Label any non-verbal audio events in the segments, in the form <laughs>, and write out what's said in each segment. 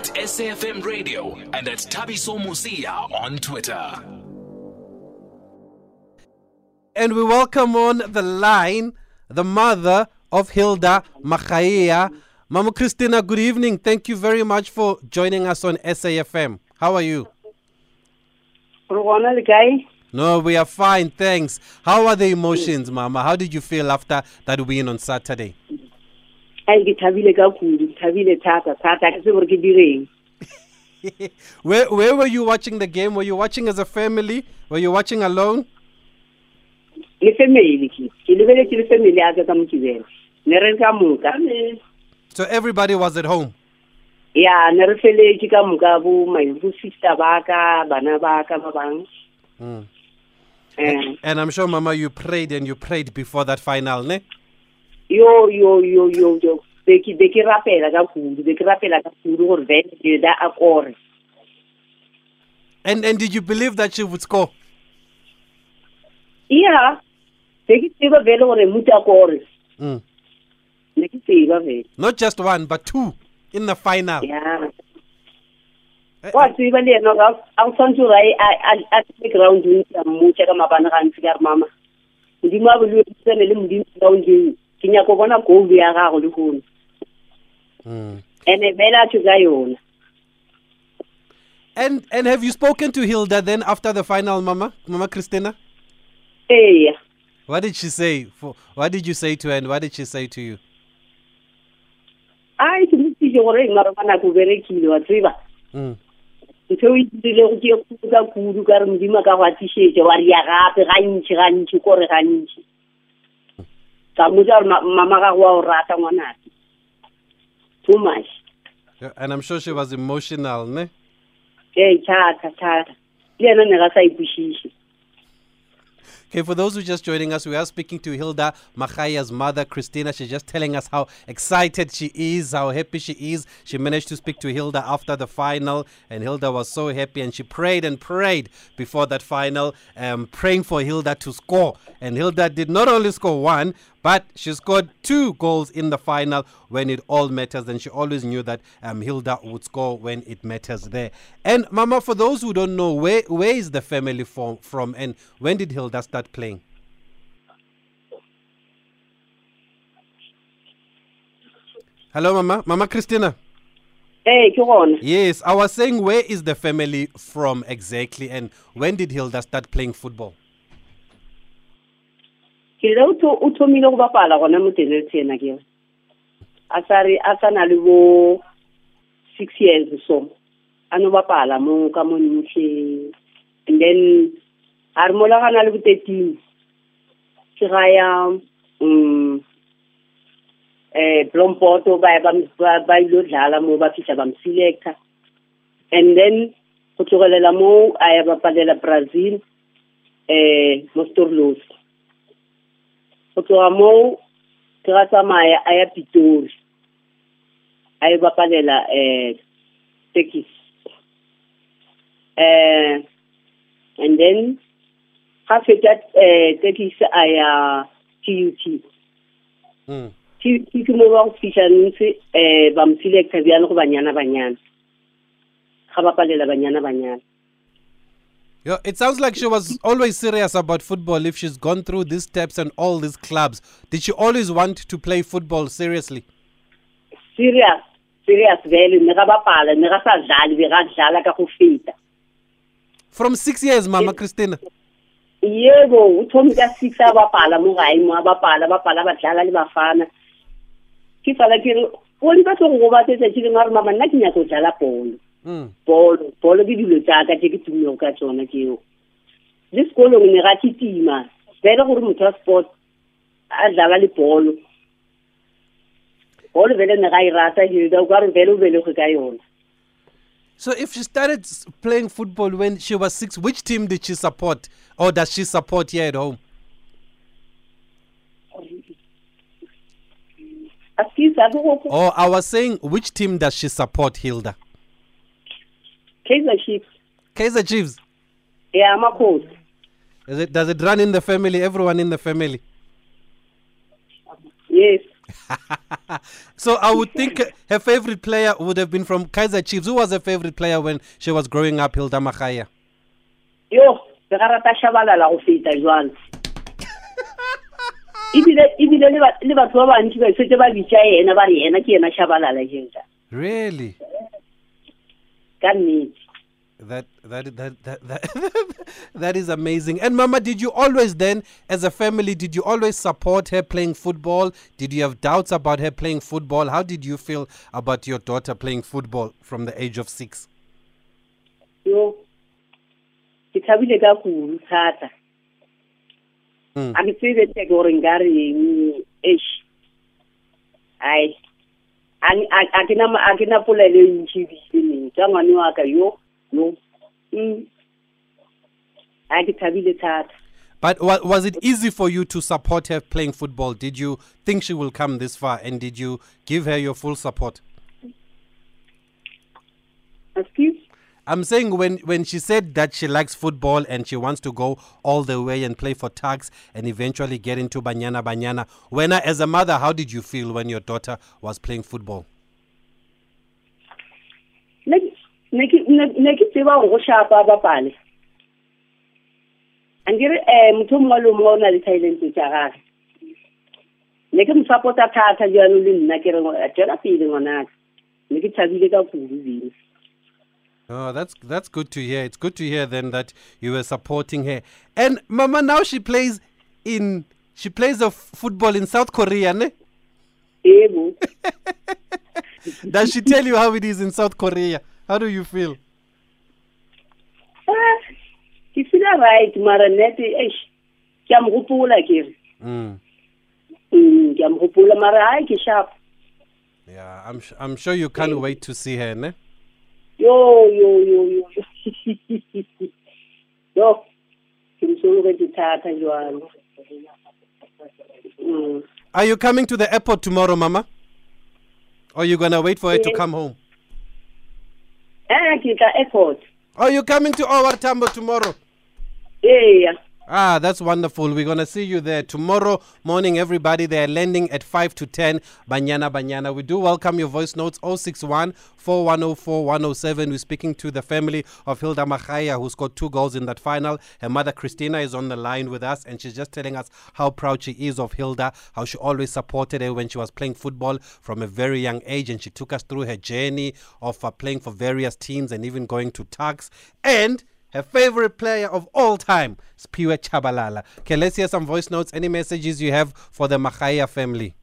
at SAFM Radio and at Thabiso Mosia on Twitter. And we welcome on the line the mother of Hilda Magaia. Mama Christina, good evening. Thank you very much for joining us on SAFM. How are you? Rona le kae? No, we are fine, thanks. How are the emotions, Mama? How did you feel after that win on Saturday? Ai ke thabile ka kudu, thabile thata thata ke se gore ke direng. <laughs> where where were you watching the game? Were you watching as a family? Were you watching alone? Le family ke. Ke lebeletse le family ya ka ka mokibelo. Ne re ka moka. So everybody was at home. Ya, ne re feletse ka moka bo my sister ba ka, bana ba ka ba bang. Mm. Eh. And I'm sure, Mama, you prayed and you prayed before that final, ne? Yo yo yo yo yo. Be ke be ke rapela ka kudu, be ke rapela ka kudu gore da a kore. And and did you believe that she would score? Yeah. Be ke tseba vele gore muta kore. Mm. Ne ke tseba vele. Not just one, but two in the final. Yeah. Eh, wa tseba le a tshwanetse gore mmotsa ka mabane gantsi ka re mama modimo a boletsene le modimo groundeng ke nyaka go bona goal ya gago le gone Mm. and-e fela a ka yona And and have you spoken to Hilda then after the final, Mama, Mama Christina? eya What did she say? For what did you say to her, and what did she say to you? ai ke motsitse gore eng mara ka nako o berekile wa tseba Mm. ntho e dirile go ke kudu ka kudu ka re a ka go atišetša wa ria gape gantši gantši kore gantši ka gore mama gago wa o rata ngwanake too much And I'm sure she was emotional, ne? ee thata thata le ena ne ga sa ikwešiše Okay, for those who are just joining us, we are speaking to Hilda Magaia's mother, Christina. She's just telling us how excited she is, how happy she is. She managed to speak to Hilda after the final, and Hilda was so happy, and she prayed and prayed before that final, um, praying for Hilda to score. And Hilda did not only score one, but she scored two goals in the final when it all matters, and she always knew that um, Hilda would score when it matters there. And Mama, for those who don't know, where where is the family from, from and when did Hilda start playing? Hello, Mama. Mama Christina. Hey, ke gona Yes, I was saying, where is the family from exactly, and when did Hilda start playing football? Ke le o tho- o thomile go bapala gona mo teneltena ke. A sa re a sa na le bo six years so a no bapala mo ka mo ntlhe and then a re mola ga na le bo thirteen. Ke ga ya um eh blompoto ba ba ba- ilo dlala mo ba fitlha ba mselector and then go tlogelela mo a ya bapalela brazil eh mo storlos go tloga moo ke ga tsamaya a ya pitori. A e bapalela um tekis um and then ga feta um tekis a ya t u t. Mm. t u t ke mo ba go fitlha ntse um ba mo selecta bjale go banyana banyana. Ga bapalela banyana banyana. Yeah, it sounds like she was always serious about football if she's gone through these steps and all these clubs. Did she always want to play football seriously? serious serious vele ne ga bapala ne sa dlale be ga dlala ka go From six years, Mama Christina. yebo o thomi ka six a bapala mo gae mo a bapala bapala ba dlala le bafana ke fala ke re o batlo go gobatsetsa tšheleng a re mama nna ke nyaka go dlala bolo Mm. ke dilo tsaka tše ke tumilego ka tsona tseo le sekolong ne ga fela gore motho wa sport a dlala le vele ne ga e rata hilda o ka re vele o belege ka yona So if she started playing football when she was six, which team did she support? Or does she support here at home? Go I was saying, which team does she support, Hilda? Kaizer Chiefs. Kaizer Chiefs. Yeah, amakhosi. Is it, does it run in the family, everyone in the family? Yes. <laughs> So I would think her favorite player would have been from Kaizer Chiefs. Who was her favorite player when she was growing up, Hilda Magaia? yo re ga rata tshabalala go feta <laughs> ebile ebile le ba- le batho ba bantsi ba setse ba bitsa ena ba re ena ke ena shabalala jelta Really? ka nnete That that that that that, <laughs> that is amazing. And Mama, did you always then, as a family, did you always support her playing football? Did you have doubts about her playing football? How did you feel about your daughter playing football from the age of six? yo ke thabile ka kudu thata Mm. a ke tsebe teke gore nka reng esh ai a a- a ke na ma- a ke na polelo e ntšhi biseneng ka wa ka yo no Mm. a ke thabile thata But was it easy for you to support her playing football? Did you think she will come this far, and did you give her your full support? excuse I'm saying when, when she said that she likes football and she wants to go all the way and play for Tugs and eventually get into Banyana Banyana, when I, as a mother, how did you feel when your daughter was playing football? ne ne ke ne- ne ke tseba gore go shapa a bapale ankere um motho mongwe le mongwe o na le talente gage ne ke mo support-a thata jaanong le nna ke re tswela pele ngwanaka ne ke thabile ka kudu Oh, that's that's good to hear. It's good to hear then that you were supporting her. And Mama, now she plays in she plays of football in South Korea, ne? <laughs> Does she tell you how it is in South Korea? How do you feel? Ah, ke feel right mara nnete eish ke a mo gopola ke re Mm. Mm, ke a mo gopola mara ai ke sharp Yeah, I'm sh- I'm sure you can't wait to see her, ne? yo yo yo yo yo <laughs> ke mo sologetse thata jalo Mm. Are you coming to the airport tomorrow, Mama? Or are you gonna wait for her to come home? Eh airport Are you coming to OR Tambo tomorrow? eya Ah, that's wonderful. We're going to see you there tomorrow morning, everybody. They're landing at 5 to 10. Banyana, Banyana. We do welcome your voice notes 061 4104 107. We're speaking to the family of Hilda Magaia, who scored two goals in that final. Her mother, Christina, is on the line with us, and she's just telling us how proud she is of Hilda, how she always supported her when she was playing football from a very young age. And she took us through her journey of uh, playing for various teams and even going to Tugs. And her favorite player of all time is Piwe Tshabalala. Okay, let's hear some voice notes. Any messages you have for the Magaia family?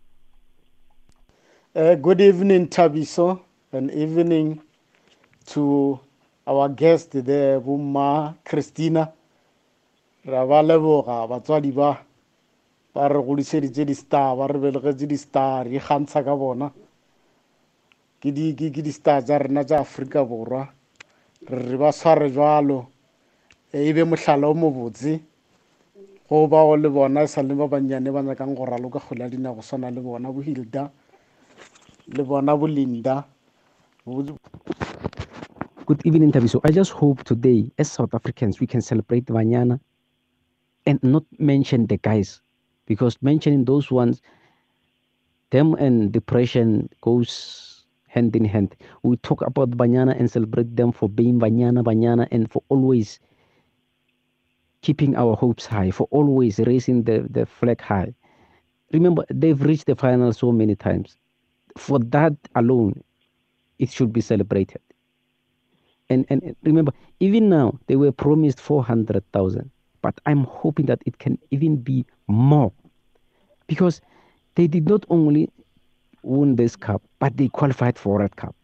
Uh, good evening, Thabiso, and evening to our guest there, Buma Christina. Ra ba leboga batswadi ba ba re godišeditše di-star ba re belegetše di-star re ikgantsha ka bona ke di ke ke di-star tša rena tša aforika borwa re re ba sware jalo e be mohlala o mobotse go bao le bona e sa le ba bannyane ba nyakang go raloka kgwele ya go swana le bona bo hilda le bona bo linda Good evening, Thabiso. I just hope today, as South Africans, we can celebrate Vanyana and not mention the guys, because mentioning those ones, them and depression goes hand in hand. We talk about Vanyana and celebrate them for being Vanyana, Vanyana, and for always keeping our hopes high, for always raising the, the flag high. Remember, they've reached the final so many times. For that alone, it should be celebrated and and remember even now they were promised 400,000 but i'm hoping that it can even be more because they did not only win this cup but they qualified for red cup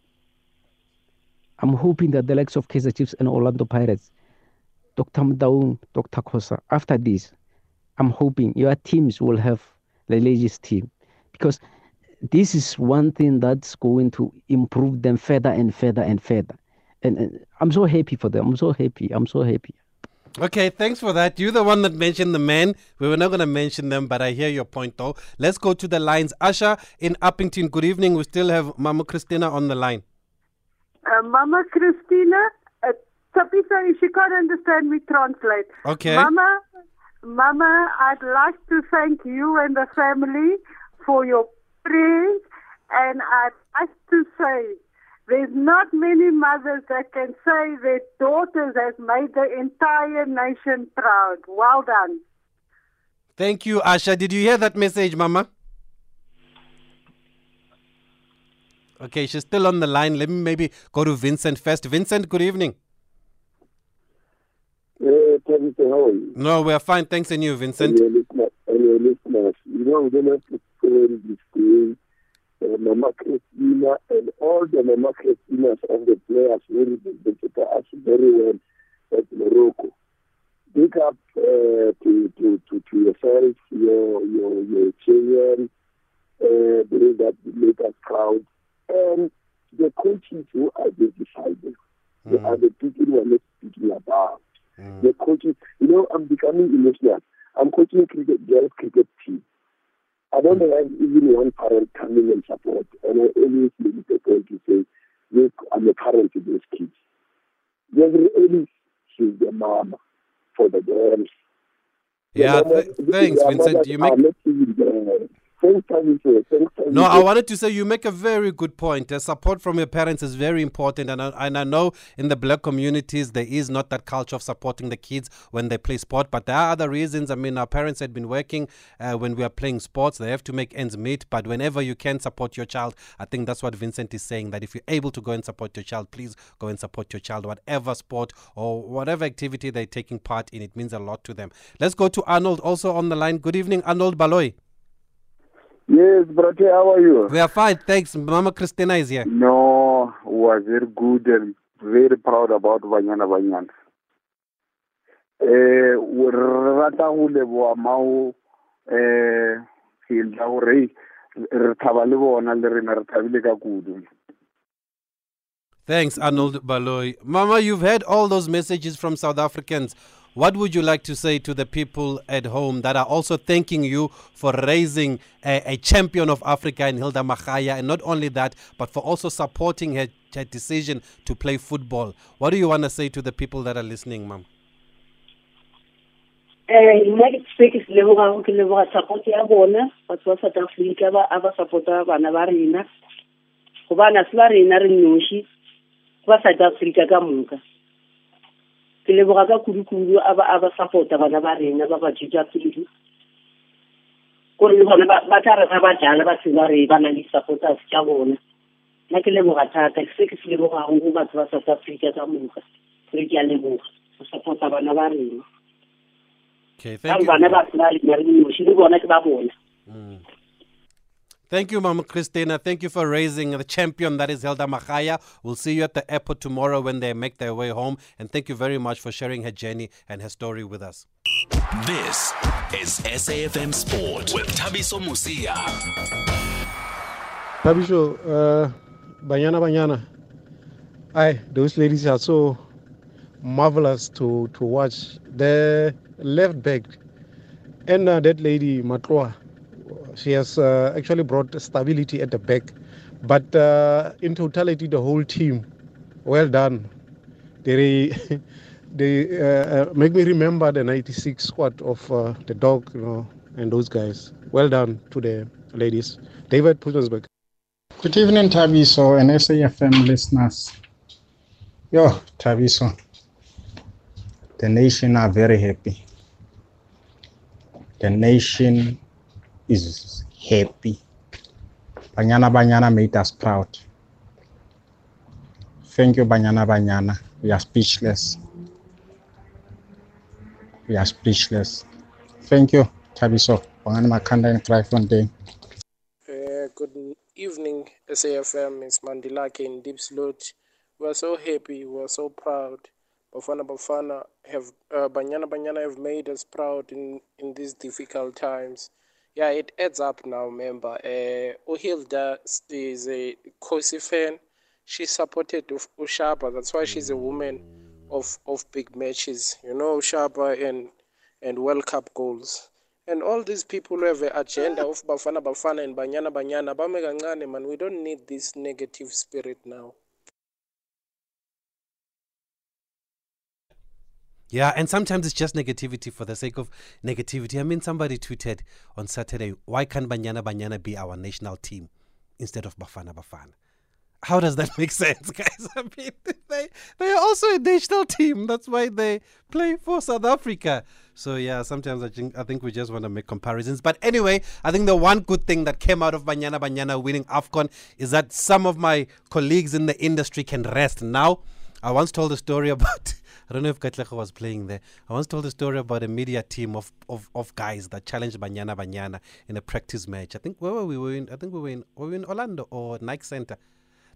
i'm hoping that the likes of kaizer chiefs and orlando pirates dr mdaun dr kosa after this i'm hoping your teams will have the latest team because this is one thing that's going to improve them further and further and further and, and I'm so happy for them. I'm so happy. I'm so happy. Okay, thanks for that. You're the one that mentioned the men. We were not going to mention them, but I hear your point though. Let's go to the lines. Asha in Upington, good evening. We still have Mama Christina on the line. Uh, Mama Christina, Tapisa, if she can't understand me, translate. Okay. Mama, Mama, I'd like to thank you and the family for your friends, and I'd like to say there's not many mothers that can say their daughters has made the entire nation proud. Well done. Thank you, Asha. Did you hear that message, Mama? Okay, she's still on the line. Let me maybe go to Vincent first. Vincent, good evening. How are you? No, we're fine. Thanks, and you, Vincent. And your listeners. You know, we don't have to spoil this day. Uh, Mama Christina and all the Mama Christinas and the players really did the us very well at Morocco. Big up uh, to, to, to, to yourself, your your your children, uh, that make us proud, and the coaches who identified them. They are the people who are not speaking about. Mm. The coaches, you know, I'm becoming emotional. I'm coaching cricket, girls cricket team. I don't mm. have even one parent coming and support. And I always make the point to say, look, I'm a parent to those kids. There's always she's the mama for the girls. Yeah, th- thanks, Vincent. You make not even there. Thanks, Thabiso. Thanks, No, I wanted to say you make a very good point. The support from your parents is very important, and I, and I know in the black communities there is not that culture of supporting the kids when they play sport. But there are other reasons. I mean, our parents had been working uh, when we are playing sports; they have to make ends meet. But whenever you can support your child, I think that's what Vincent is saying. That if you're able to go and support your child, please go and support your child, whatever sport or whatever activity they're taking part in. It means a lot to them. Let's go to Arnold, also on the line. Good evening, Arnold Baloy. Yes, brother, how are you? We are fine, thanks. Mama Christina is here. No, was very good and very proud about Banyana Banyana. Eh, re rata go leboa mao eh Hilda gore re thaba le bona le rena re thabile ka kudu. Thanks, Arnold Baloy. Mama, you've heard all those messages from South Africans. What would you like to say to the people at home that are also thanking you for raising a, a champion of Africa in Hilda Magaia, and not only that, but for also supporting her, her decision to play football? What do you want to say to the people that are listening, Mom? eh nna ke se ke se lebogang ke leboga support ya bona batho ba south africa ba a ba support-a bana ba rena gobana se ba rena re noši ba south africa ka moka ke leboga ka kudu-kudu a ba a ba support-a bana ba rena ba ba jeja pele. Kore le bona ba- ba tla re ga ba jala ba tseba re ba na le supporters tša bona. Nna ke leboga thata ke se ke se lebogago go batho ba south africa ka moka. Re ke a leboga go support-a bana ba rena. Okay, ka thank you. bana ba se ba rena re noši le bona ke ba bona. Thank you, Mama Christina. Thank you for raising the champion that is Hilda Magaia. We'll see you at the airport tomorrow when they make their way home. And thank you very much for sharing her journey and her story with us. This is SAFM Sport with Thabiso Mosia. Thabiso, uh, Banyana Banyana. Aye, those ladies are so marvelous to, to watch. The left back and uh, that lady, Matroa, she has uh, actually brought stability at the back. But uh, in totality, the whole team, well done. They, <laughs> they uh, uh, make me remember the 96 squad of uh, the dog, you know, and those guys. Well done to the ladies. David Putensberg. Good evening, Thabiso and SAFM listeners. Yo, Thabiso, the nation are very happy. The nation is happy. Banyana Banyana made us proud. Thank you, Banyana Banyana. We are speechless. We are speechless. Thank you, Thabiso. Uh, good evening, SAFM. It's Mandilake in Diepsloot. We are so happy. We are so proud. Bafana Bafana have uh, Banyana Banyana have made us proud in in these difficult times. Yeah, it adds up now. Member, uh, Uhilda is a Kosi fan. She supported Ushaba. That's why she's a woman of of big matches. You know, Ushaba and and World Cup goals. And all these people who have an agenda of Bafana Bafana and Banyana Banyana, Bame kancane, man, we don't need this negative spirit now. Yeah, and sometimes it's just negativity for the sake of negativity. I mean, somebody tweeted on Saturday, why can't Banyana Banyana be our national team instead of Bafana Bafana? How does that <laughs> make sense, guys? I mean, <laughs> they, they are also a national team. That's why they play for South Africa. So, yeah, sometimes I think, I think we just want to make comparisons. But anyway, I think the one good thing that came out of Banyana Banyana winning AFCON is that some of my colleagues in the industry can rest now. I once told a story <laughs> about I don't know if Katlego was playing there. I once told a story about a media team of, of, of guys that challenged Banyana Banyana in a practice match. I think where were we? we were in, I think we were in were we in Orlando or Nike Center.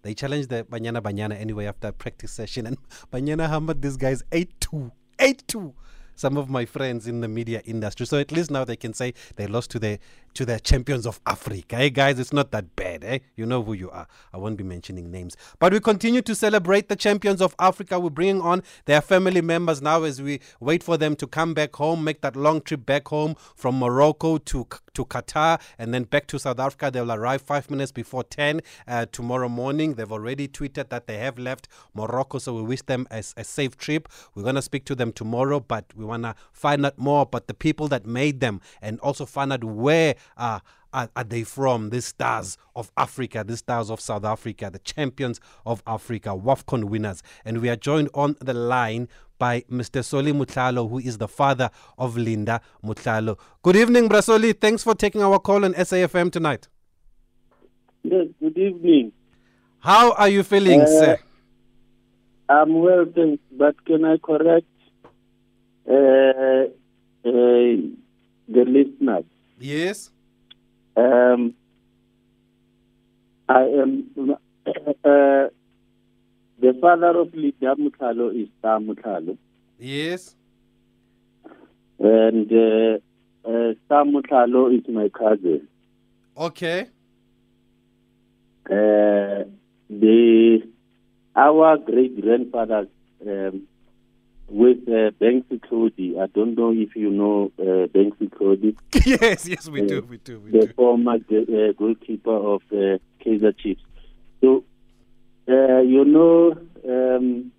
They challenged the Banyana Banyana anyway after a practice session, <laughs> and Banyana hammered these guys 8 2. 8 2 some of my friends in the media industry. So at least now they can say they lost to the to the champions of Africa. Hey guys, it's not that bad, eh? You know who you are. I won't be mentioning names. But we continue to celebrate the champions of Africa. We're bringing on their family members now as we wait for them to come back home, make that long trip back home from Morocco to to Qatar and then back to South Africa. They'll arrive five minutes before 10 uh, tomorrow morning. They've already tweeted that they have left Morocco, so we wish them a, a safe trip. We're going to speak to them tomorrow, but we want to find out more about the people that made them and also find out where uh, are, are they from? The stars of Africa, the stars of South Africa, the champions of Africa, WAFCON winners. And we are joined on the line by Mr. Soli Motlhalo, who is the father of Linda Motlhalo. Good evening, Brasoli. Thanks for taking our call on SAFM tonight. Yes, good evening. How are you feeling, Uh, sir? I'm well, thanks. But can I correct uh, uh, the listeners? Yes. Um, I am uh, the father of Linda Motlhalo is Star Motlhalo, Yes. and uh, uh, Star Motlhalo is my cousin. Okay. Uh, the our great grandfather um, with uh, Banks Setlhodi. I don't know if you know uh, Banks Setlhodi. <laughs> yes, yes, we Uh, do, we do, we the do. former uh, goalkeeper of uh, Kaizer Chiefs. So, uh, you know, um,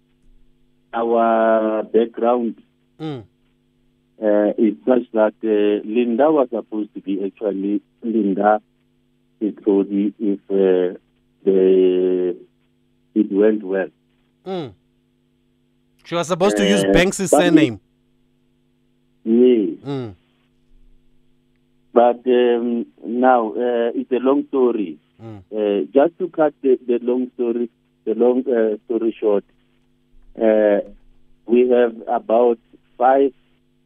our background Mm. uh, is such that uh, Linda was supposed to be actually Linda if uh, the it went well. Mm. She was supposed to use Uh, Banks' surname. Yes. Mm. But um, now uh, it's a long story. Mm. Uh, just to cut the, the long story, the long uh, story short, uh, we have about five,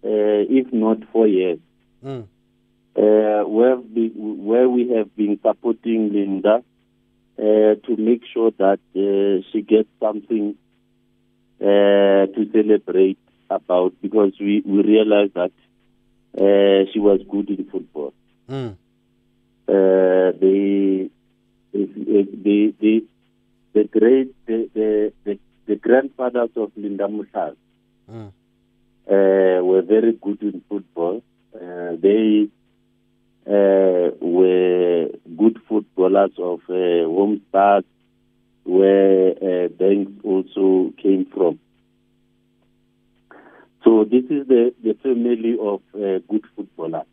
uh, if not four years, Mm. uh, where, we, where we have been supporting Linda uh, to make sure that uh, she gets something uh, to celebrate about because we, we realized that uh, she was good in football. Mm. Uh, the, the, the, the, great, the, the, the, the grandfathers of Linda Mushal Mm. uh, were very good in football. Uh, they uh, were good footballers of uh, home stars, where uh, Banks also came from. So this is the, the family of uh, good footballers.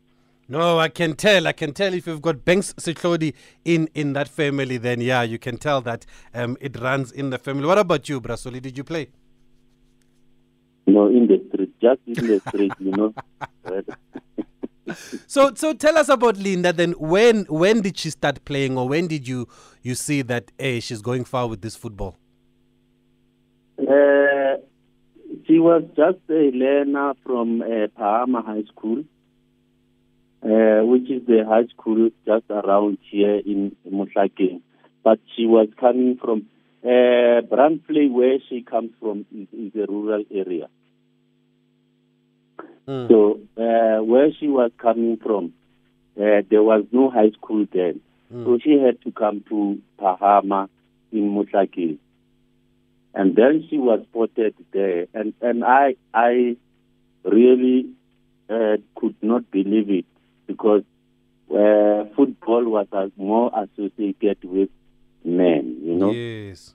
No, I can tell. I can tell if you've got Banks Setlhodi in in that family, then yeah, you can tell that um, it runs in the family. What about you, Brasoli? Did you play? No, in the street, just in the street, you know. <laughs> So so tell us about Linda. Then when when did she start playing, or when did you you see that hey she's going far with this football? Uh, she was just a learner from uh, Pahama High School, uh, which is the high school just around here in Moshakeng. But she was coming from uh, Brandplay, where she comes from, is, is a rural area. Mm. So uh, where she was coming from, uh, there was no high school then. So she had to come to Pahama in Moshakeng and then she was spotted there and and i i really uh, could not believe it because uh, football was more associated with men you know Yes.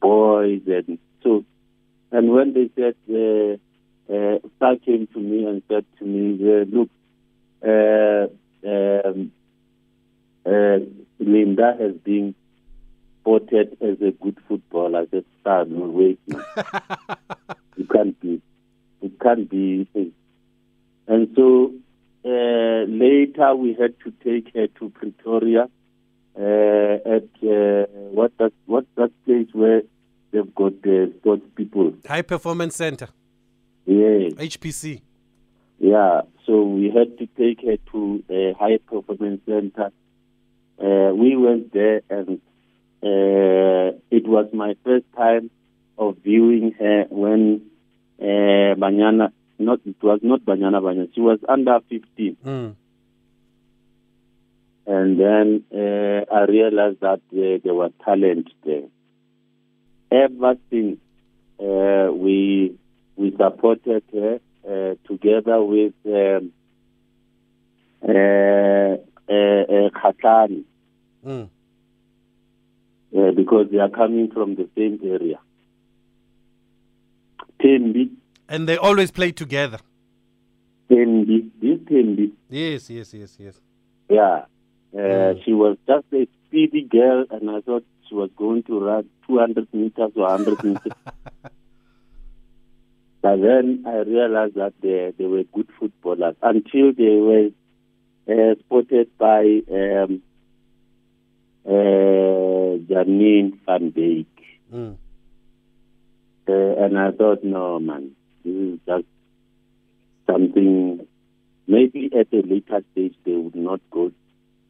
boys and so and when they said uh, uh, Star came to me and said to me, uh, look, uh, um, uh, Linda has been spotted as a good footballer. I said, Star, no. No. <laughs> it can't be. It can't be. And so uh, later we had to take her to Pretoria uh, at uh, what that what that place where they've got the sports people. High Performance Center, Yeah, HPC. yeah. So we had to take her to a high performance center. Uh, we went there, and uh, it was my first time of viewing her when uh, Banyana. Not it was not Banyana Banyana. She was under fifteen. Mm. and then uh, I realized that uh, there was talent there. Ever since uh, we we supported her uh, together with um, uh, uh, uh, Mm. because they are coming from the same area. Thembi, And they always play together. Thembi, this Thembi, Yes, yes, yes, yes. Yeah. Uh, She was just a speedy girl, and I thought she was going to run 200 meters or 100 meters. <laughs> But then I realized that they, they were good footballers until they were uh, spotted by um, uh, Janine van Beek. Mm. Uh, and I thought, no, man, this is just something. Maybe at a later stage they would not go.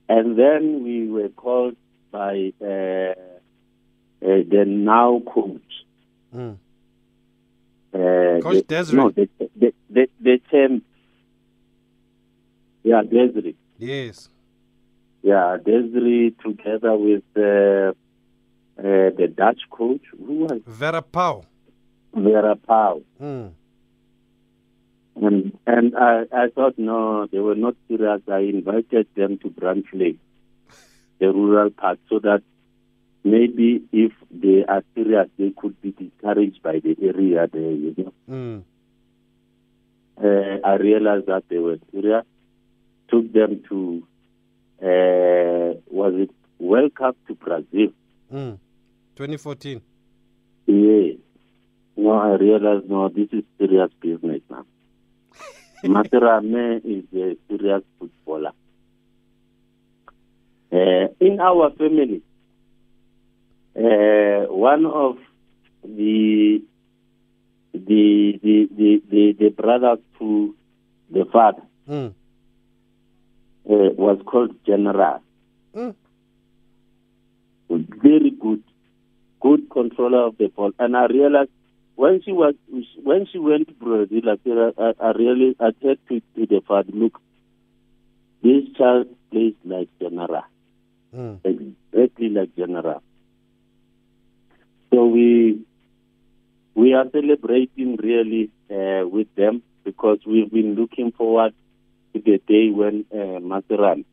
And then we were called by uh, uh, the now coach. Mm. Uh, Coach the, Desiree. No, the, the, the, the champ. Yeah, Desiree. Yes. Yeah, Desiree together with uh, uh, the Dutch coach, who was Vera Pauw. Vera Pauw. Mm. And and I, I thought no, they were not serious. I invited them to Branch Lake, the rural part, so that maybe if they are serious, they could be discouraged by the area there. You know, Mm. uh, I realized that they were serious. Took them to uh, was it World Cup to Brazil? Mm. 2014. Yes. No, I realized no, this is serious business now. Materame is a serious footballer. Uh, in our family, uh, one of the the the the the, the brothers to the father Mm. uh, was called General. Mm. Very good, good controller of the ball. And I realized when she was when she went to Brazil, I, I, I really I said to, to the father, look, this child plays like General, Mm. exactly like General. So we we are celebrating really uh, with them because we've been looking forward to the day when uh, Maseran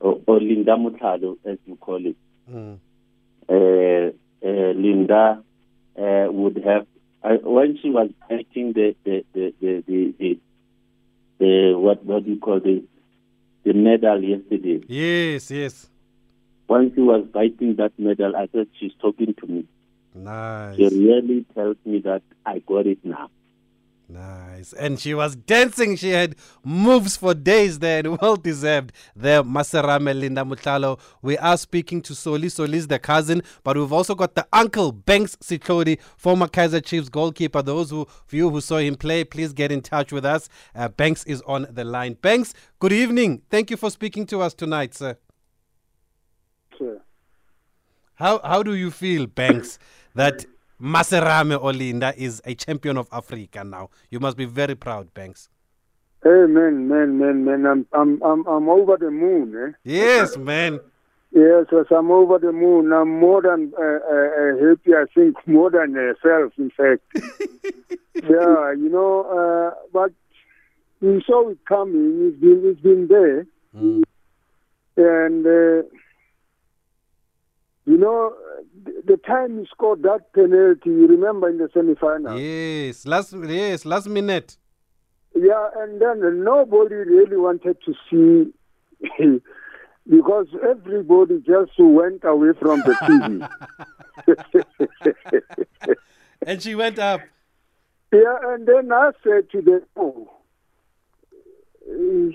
or, or Linda Motlhalo, as you call it, Mm. uh, uh, Linda uh, would have uh, when she was fighting the the the the, the, the, the what what do you call the the medal yesterday. Yes, yes. When she was fighting that medal, I said she's talking to me. Nice. She really tells me that I got it now. Nice. And she was dancing. She had moves for days there and well deserved. There, Maserame Linda Motlhalo. We are speaking to Soli. Soli's the cousin, but we've also got the uncle, Banks Setlhodi, former Kaizer Chiefs goalkeeper. Those who, of you who saw him play, please get in touch with us. Uh, Banks is on the line. Banks, good evening. Thank you for speaking to us tonight, sir. Sure. How, how do you feel, Banks, that <clears throat> Maserame Olinda is a champion of Africa now? You must be very proud, Banks. Hey man, man, man, man, I'm I'm I'm I'm over the moon, eh? Yes, man. Yes, yes, I'm over the moon. I'm more than uh, uh, uh, happy. I think more than yourself, in fact. <laughs> yeah, you know, uh, but we saw it coming. It's been it's been there, and uh, You know, the, time he scored that penalty, you remember in the semi-final? Yes, last yes, last minute. Yeah, and then nobody really wanted to see <laughs> because everybody just went away from the TV. <laughs> and she went up. Yeah, and then I said to them, oh,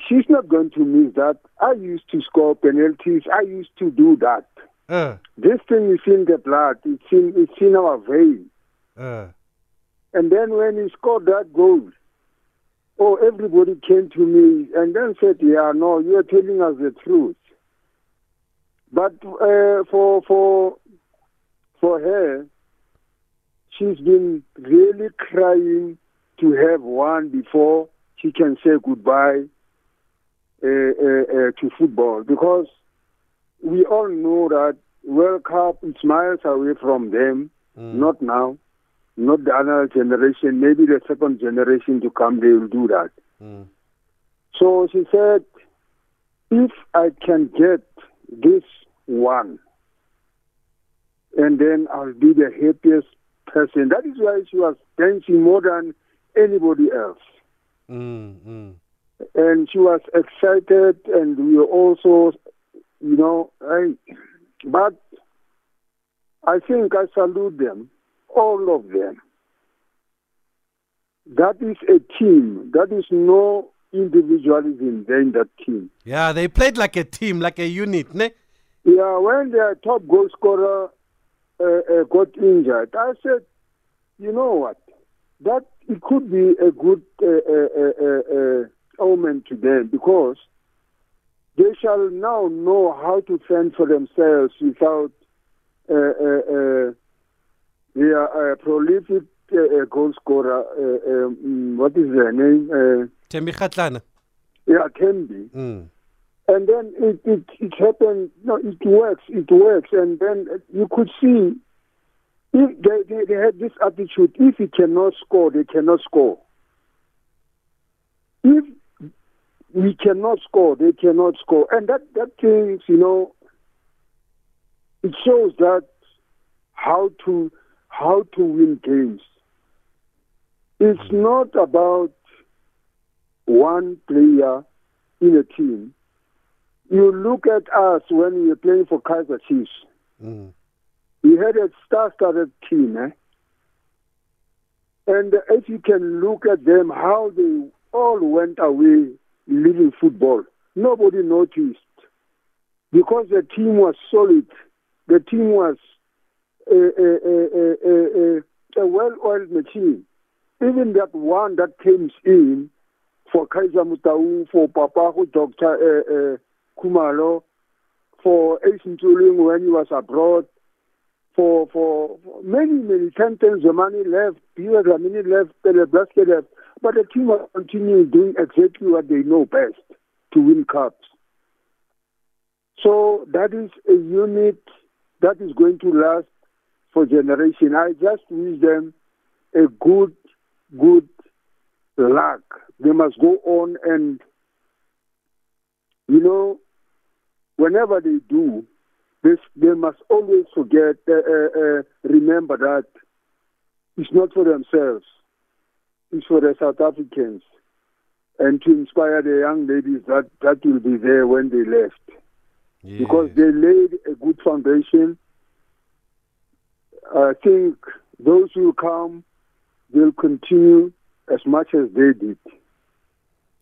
she's not going to miss that. I used to score penalties. I used to do that. Uh, This thing is in the blood. It's in, it's in our vein. uh. And then when he scored that goal, oh, everybody came to me and then said, "Yeah, no, you are telling us the truth." But uh, for for for her, she's been really crying to have one before she can say goodbye uh, uh, uh, to football because we all know that World Cup miles away from them. Not now, not the other generation. Maybe the second generation to come, they will do that. So she said, if I can get this one, and then I'll be the happiest person. That is why she was dancing more than anybody else. Mm, mm. And she was excited, and we were also, you know, I, but I think I salute them, all of them. That is a team. That is no individualism there in that team. Yeah, they played like a team, like a unit, ne? Yeah, when their top goal scorer uh, uh, got injured, I said, you know what? That it could be a good uh, uh, uh, uh, uh, omen to them because they shall now know how to fend for themselves without uh, uh, uh, their uh, prolific uh, uh, goal scorer. Uh, um, what is their name? Uh, Thembi Kgatlana. yeah, Tembi. Mm. And then it, it, it happened, no, it works, it works. And then you could see if they, they, they had this attitude, if he cannot score, they cannot score. If we cannot score, they cannot score. And that, that thing, you know, it shows that how to how to win games. It's not about one player in a team. You look at us when we were playing for Kaizer Chiefs. Mm. We had a star-studded team, eh? And if you can look at them, how they all went away leaving football, nobody noticed because the team was solid. The team was a, a, a, a, well-oiled machine. Even that one that came in for Kaizer Motaung, for Papago, Dr. Uh, uh, Kumalo, for Ace Tuling when he was abroad, for for many, many times the money left, Pierre Dlamini left, Pele left, but the team will continue doing exactly what they know best to win cups. So that is a unit that is going to last for generation. I just wish them a good, good luck. They must go on and, you know, whenever they do, this, they must always forget, uh, uh, uh, remember that it's not for themselves. For the South Africans. And to inspire the young ladies that, that will be there when they left. Because they laid a good foundation. I think those who come will continue as much as they did.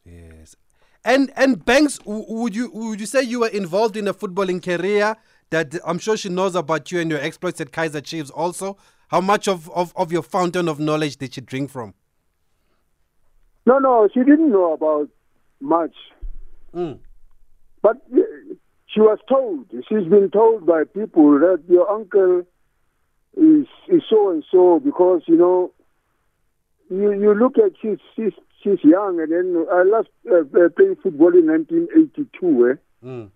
Yes. And and Banks, would you would you say you were involved in a footballing career that I'm sure she knows about you and your exploits at Kaizer Chiefs also? How much of, of, of your fountain of knowledge did she drink from? No, no, she didn't know about much. Mm. But uh, she was told, she's been told by people that your uncle is, is so and so because, you know, you, you look at she's, she's, she's young and then I last uh, uh, playing football in 1982. Eh? Mm.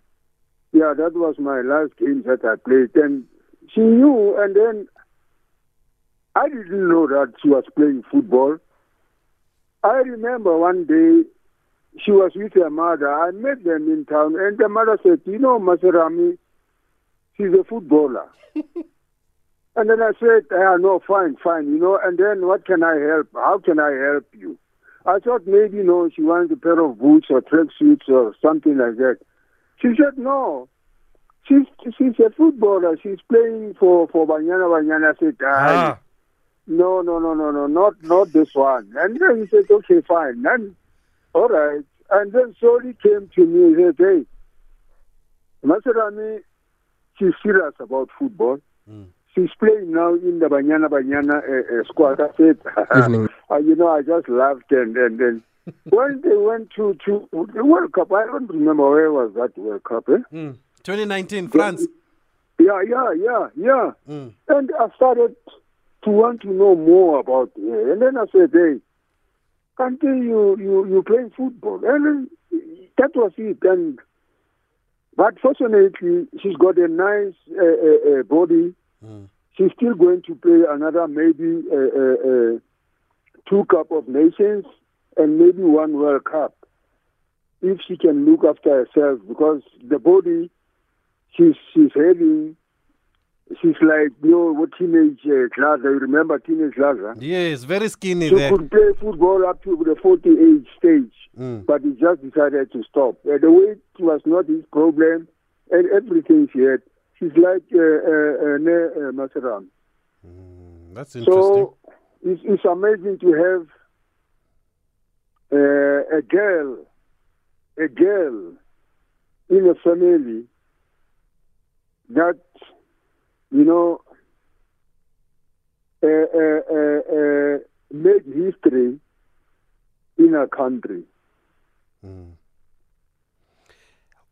Yeah, that was my last game that I played. And she knew, and then I didn't know that she was playing football. I remember one day she was with her mother. I met them in town, and the mother said, You know, Maserame, she's a footballer. <laughs> and then I said, ah, no, fine, fine, you know, and then what can I help? How can I help you? I thought maybe, you know, she wants a pair of boots or tracksuits or something like that. She said, no. She's, she's a footballer. She's playing for, for Banyana Banyana. I said, ah. No, no, no, no, no, not, not this one. And then he said, okay, fine. And, all right. And then slowly came to me and said, hey, Maserame, she's serious about football. She's playing now in the Banyana Banyana uh, uh, squad. I said, <laughs> uh, you know, I just laughed and and then <laughs> when they went to to the World Cup, I don't remember where was that World Cup. Eh? Mm. 2019, France. Yeah, yeah, yeah, yeah. Mm. And I started to want to know more about her. And then I said, hey, can't you you you play football? And that was it. And but fortunately, she's got a nice uh, uh, uh, body. She's still going to play another maybe uh, uh, uh, two Cup of Nations and maybe one World Cup if she can look after herself because the body she's she's having she's like you know what teenage uh, class you remember teenage class? Yes, very skinny she there. could play football up to the 40 age stage Mm. but he just decided to stop uh, the weight was not his problem and everything she had she's like uh, uh, uh, Ne- uh, Maserame. That's interesting. So it's, it's amazing to have uh, a girl, a girl in a family that, you know, uh, uh, uh, made history in a country.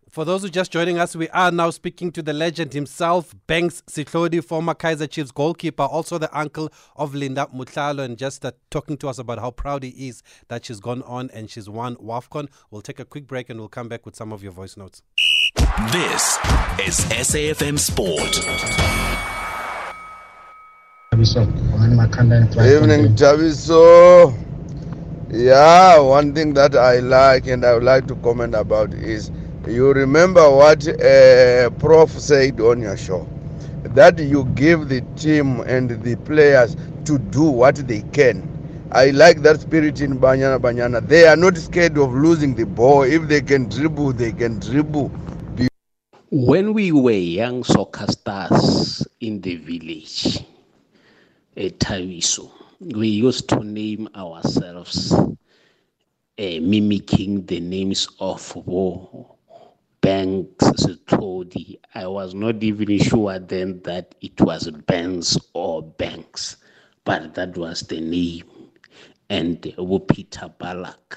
For those who just joining us, we are now speaking to the legend himself, Banks Setlhodi, former Kaizer Chiefs goalkeeper, also the uncle of Linda Motlhalo, and just uh, talking to us about how proud he is that she's gone on and she's won WAFCON. We'll take a quick break and we'll come back with some of your voice notes. This is SAFM Sport. Evening, Thabiso. Yeah, one thing that I like and I would like to comment about is you remember what uh, Prof said on your show that you give the team and the players to do what they can. I like that spirit in Banyana Banyana. They are not scared of losing the ball. If they can dribble, they can dribble. When we were young soccer stars in the village at Thabiso, we used to name ourselves uh, mimicking the names of Wo, Banks, Setlhodi. I was not even sure then that it was Banks or Banks, but that was the name. And Wo Peter Balak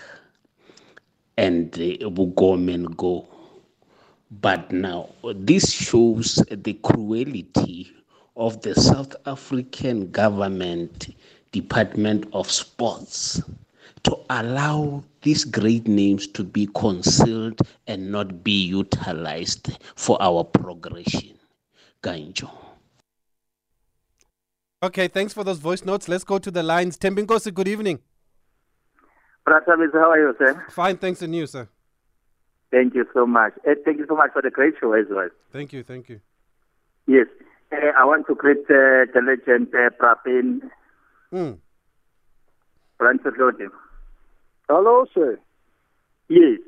and uh, Wo Gorman Go. But now, this shows the cruelty of the South African government Department of Sports to allow these great names to be concealed and not be utilized for our progression. Ganjo. Okay, thanks for those voice notes. Let's go to the lines. Tembinkosi, good evening. Pratavis, how are you, sir? Fine, thanks and you, sir. Thank you so much. Uh, thank you so much for the great show as well. Thank you, thank you. Yes. Uh, I want to greet uh, the legend uh, Prapin Mm. Francis Lodi. Hello, sir. Yes.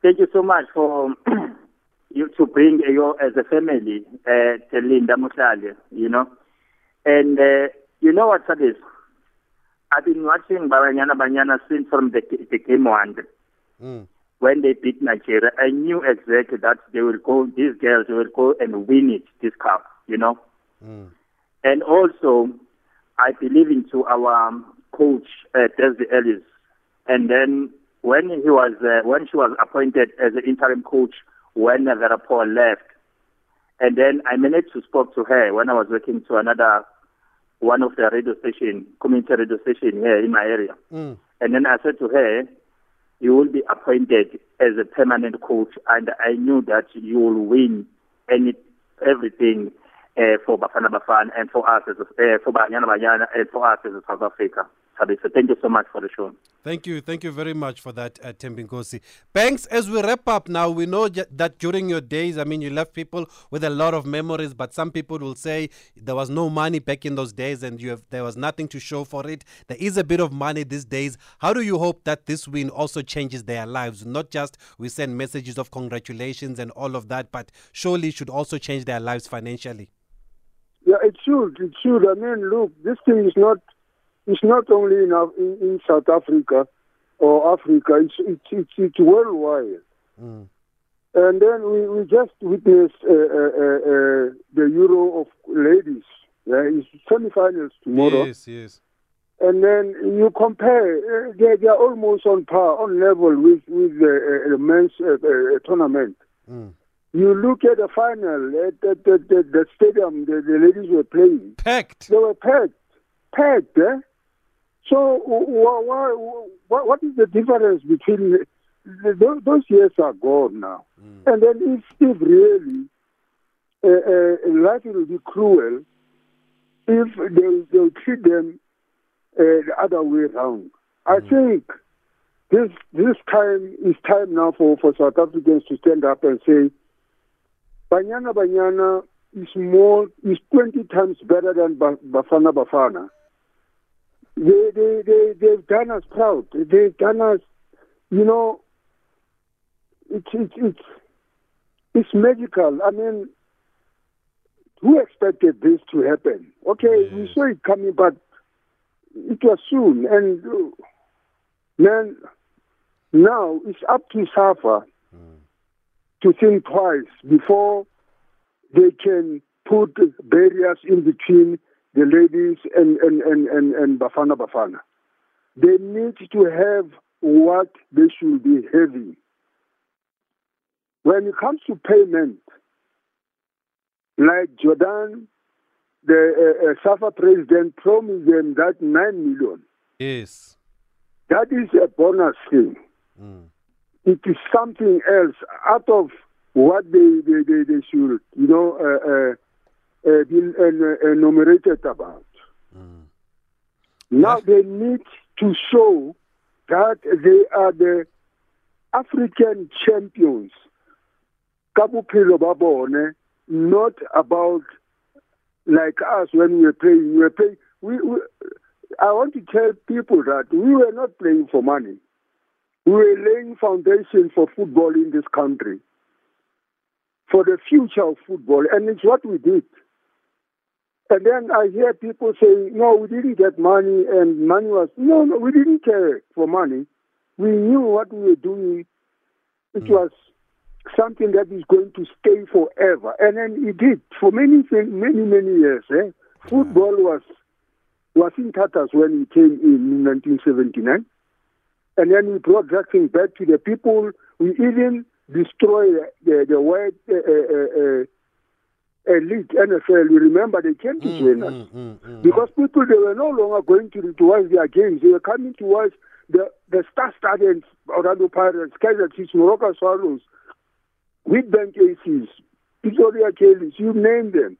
Thank you so much for <clears throat> you to bring uh, your as a family uh, to Linda Motlhalo, you know. And uh, you know what that is? I've been watching Banyana Banyana since from the, the game one. Mm. When they beat Nigeria, I knew exactly that they will go, these girls will go and win it, this cup, you know. Mm. And also, I believe into our um, coach, uh, Ellis. And then when he was, uh, when she was appointed as the interim coach, when Vera Pauw left, and then I managed to speak to her when I was working to another one of the radio station, community radio station here in my area. Mm. And then I said to her, you will be appointed as a permanent coach, and I knew that you will win any everything uh, for Bafana Bafana and for us as a, uh, for Banyana Banyana and for us as South Africa. Thabiso, thank you so much for the show. Thank you. Thank you very much for that, uh, Tembinkosi. Banks, as we wrap up now, we know j- that during your days, I mean, you left people with a lot of memories, but some people will say there was no money back in those days and you have, there was nothing to show for it. There is a bit of money these days. How do you hope that this win also changes their lives? Not just we send messages of congratulations and all of that, but surely it should also change their lives financially. Yeah, it should. It should. I mean, look, this thing is not it's not only in, in, in South Africa or Africa. It's it's it's, it's worldwide. Mm. And then we, we just witnessed uh, uh, uh, uh, the Euro of ladies. Yeah, it's semi-finals tomorrow. Yes, yes. And then you compare, uh, they, they are almost on par, on level with with the uh, men's tournament. Mm. You look at the final at the, the, the, the stadium the, the ladies were playing. Packed. They were packed. Packed, eh? So wh- wh- wh- what is the difference between those, those years are gone now? And then if, if really uh, uh, life will be cruel if they they treat them uh, the other way around. I think this this time is time now for, for South Africans to stand up and say Banyana Banyana is more is twenty times better than ba- Bafana Bafana. They they they they've done us proud. They've done us, you know. It's it's it's it's magical. I mean, who expected this to happen? Okay, we saw it coming, but it was soon. And man, now it's up to SAFA to think twice before they can put barriers in between the ladies and, and, and, and, and Bafana Bafana. They need to have what they should be having. When it comes to payment, like Jordaan, the uh, uh, SAFA president promised them that 9 million. Yes. That is a bonus thing. It is something else out of what they, they, they, they should, you know, uh, uh, uh, be uh, uh, enumerated about. Now they need to show that they are the African champions. Ka bophelo ba not about like us when we were playing. We were playing. We, we, I want to tell people that we were not playing for money. We were laying foundation for football in this country, for the future of football, and it's what we did. And then I hear people saying, no, we didn't get money, and money was, no, no, we didn't care for money. We knew what we were doing. It was something that is going to stay forever. And then it did for many, many, many years. Eh? Football was, was in tatters when we came in 1979. And then we brought that thing back to the people. We even destroyed the, the white uh, uh, uh, elite NFL. You remember they came to join us because people they were no longer going to, to watch their games. They were coming to watch the the star-studded Orlando Pirates, Kaizer Chiefs, Moroka Swallows, Witbank Aces, Victoria Kellys, you name them.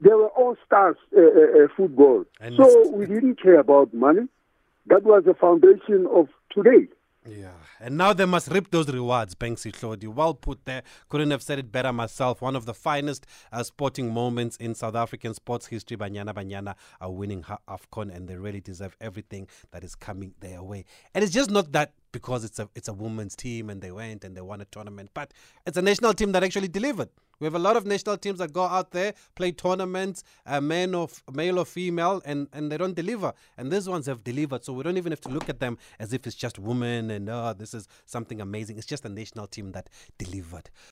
They were all stars uh, uh, uh, football. And so we didn't care about money. That was the foundation of today. Yeah. And now they must reap those rewards, Banksy Claudio. Well put there. Couldn't have said it better myself. One of the finest uh, sporting moments in South African sports history. Banyana Banyana are winning AFCON and they really deserve everything that is coming their way. And it's just not that because it's a it's a women's team and they went and they won a tournament, but it's a national team that actually delivered. We have a lot of national teams that go out there, play tournaments, uh, men or f- male or female, and, and they don't deliver. And these ones have delivered, so we don't even have to look at them as if it's just women and oh, this is something amazing. It's just a national team that delivered.